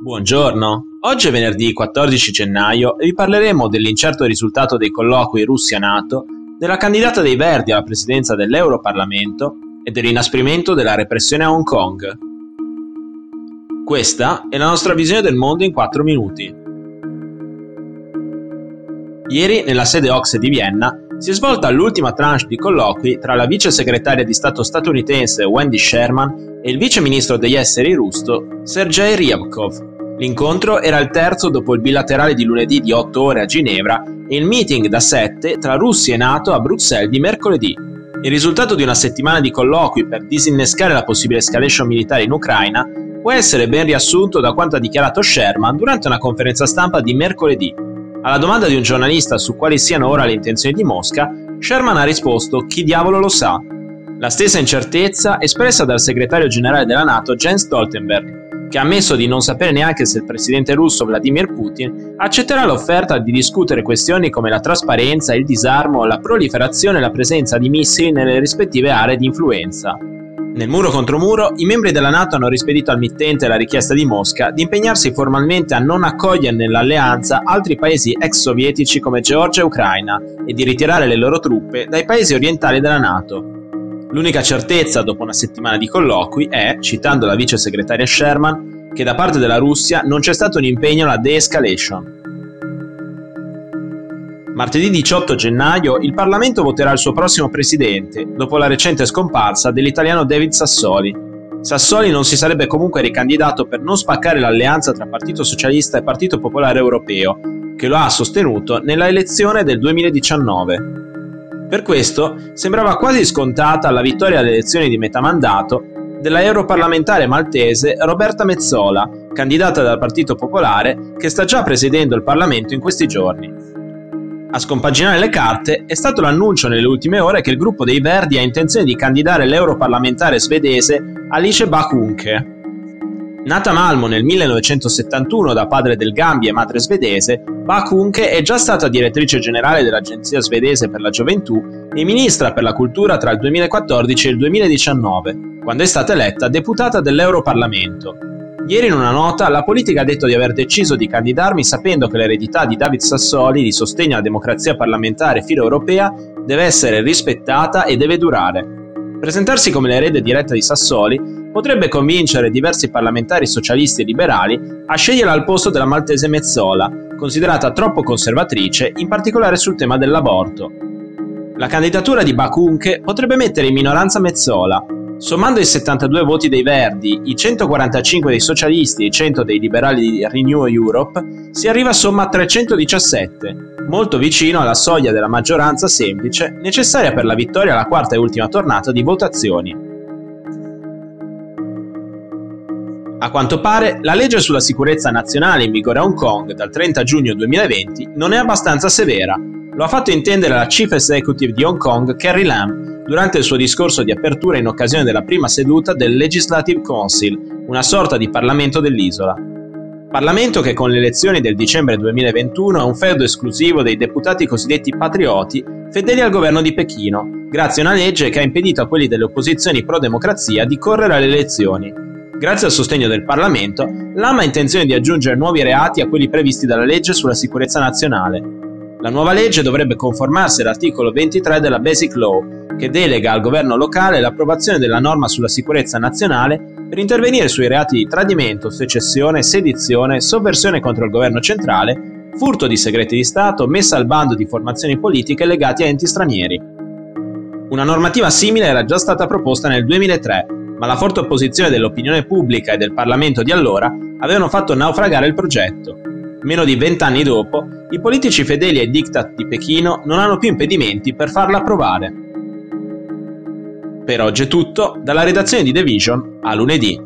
Buongiorno, oggi è venerdì 14 gennaio e vi parleremo dell'incerto risultato dei colloqui Russia-NATO, della candidata dei Verdi alla presidenza dell'Europarlamento e dell'inasprimento della repressione a Hong Kong. Questa è la nostra visione del mondo in 4 minuti. Ieri, nella sede Oxe di Vienna, si è svolta l'ultima tranche di colloqui tra la vice segretaria di Stato statunitense Wendy Sherman e il vice ministro degli esteri russo Sergei Ryabkov. L'incontro era il terzo dopo il bilaterale di lunedì di 8 ore a Ginevra e il meeting da 7 tra Russia e NATO a Bruxelles di mercoledì. Il risultato di una settimana di colloqui per disinnescare la possibile escalation militare in Ucraina può essere ben riassunto da quanto ha dichiarato Sherman durante una conferenza stampa di mercoledì. Alla domanda di un giornalista su quali siano ora le intenzioni di Mosca, Sherman ha risposto chi diavolo lo sa. La stessa incertezza espressa dal segretario generale della Nato Jens Stoltenberg, che ha ammesso di non sapere neanche se il presidente russo Vladimir Putin accetterà l'offerta di discutere questioni come la trasparenza, il disarmo, la proliferazione e la presenza di missili nelle rispettive aree di influenza. Nel muro contro muro, i membri della Nato hanno rispedito al mittente la richiesta di Mosca di impegnarsi formalmente a non accogliere nell'alleanza altri paesi ex sovietici come Georgia e Ucraina e di ritirare le loro truppe dai paesi orientali della Nato. L'unica certezza dopo una settimana di colloqui è, citando la vice segretaria Sherman, che da parte della Russia non c'è stato un impegno alla de-escalation. Martedì 18 gennaio il Parlamento voterà il suo prossimo presidente, dopo la recente scomparsa dell'italiano David Sassoli. Sassoli non si sarebbe comunque ricandidato per non spaccare l'alleanza tra Partito Socialista e Partito Popolare Europeo, che lo ha sostenuto nella elezione del 2019. Per questo sembrava quasi scontata la vittoria alle elezioni di metà mandato della europarlamentare maltese Roberta Mezzola, candidata dal Partito Popolare, che sta già presiedendo il Parlamento in questi giorni. A scompaginare le carte è stato l'annuncio nelle ultime ore che il gruppo dei Verdi ha intenzione di candidare l'europarlamentare svedese Alice Bakunke. Nata a Malmo nel 1971 da padre del Gambia e madre svedese, Bakunke è già stata direttrice generale dell'Agenzia svedese per la gioventù e ministra per la cultura tra il 2014 e il 2019, quando è stata eletta deputata dell'Europarlamento. Ieri in una nota la politica ha detto di aver deciso di candidarmi sapendo che l'eredità di David Sassoli di sostegno alla democrazia parlamentare filo europea deve essere rispettata e deve durare. Presentarsi come l'erede diretta di Sassoli potrebbe convincere diversi parlamentari socialisti e liberali a scegliere al posto della maltese Mezzola, considerata troppo conservatrice, in particolare sul tema dell'aborto. La candidatura di Bakunke potrebbe mettere in minoranza Mezzola, Sommando i 72 voti dei Verdi, i 145 dei socialisti e i 100 dei liberali di Renew Europe, si arriva a somma 317, molto vicino alla soglia della maggioranza semplice necessaria per la vittoria alla quarta e ultima tornata di votazioni. A quanto pare, la legge sulla sicurezza nazionale in vigore a Hong Kong dal 30 giugno 2020 non è abbastanza severa. Lo ha fatto intendere la Chief Executive di Hong Kong, Carrie Lam, durante il suo discorso di apertura in occasione della prima seduta del Legislative Council, una sorta di Parlamento dell'isola. Parlamento che con le elezioni del dicembre 2021 è un feudo esclusivo dei deputati cosiddetti patrioti fedeli al governo di Pechino, grazie a una legge che ha impedito a quelli delle opposizioni pro-democrazia di correre alle elezioni. Grazie al sostegno del Parlamento, l'AMA ha intenzione di aggiungere nuovi reati a quelli previsti dalla legge sulla sicurezza nazionale. La nuova legge dovrebbe conformarsi all'articolo 23 della Basic Law, che delega al governo locale l'approvazione della norma sulla sicurezza nazionale per intervenire sui reati di tradimento, secessione, sedizione, sovversione contro il governo centrale, furto di segreti di Stato, messa al bando di formazioni politiche legate a enti stranieri. Una normativa simile era già stata proposta nel 2003, ma la forte opposizione dell'opinione pubblica e del Parlamento di allora avevano fatto naufragare il progetto. Meno di vent'anni dopo, i politici fedeli ai diktat di Pechino non hanno più impedimenti per farla approvare. Per oggi è tutto, dalla redazione di The Vision a lunedì.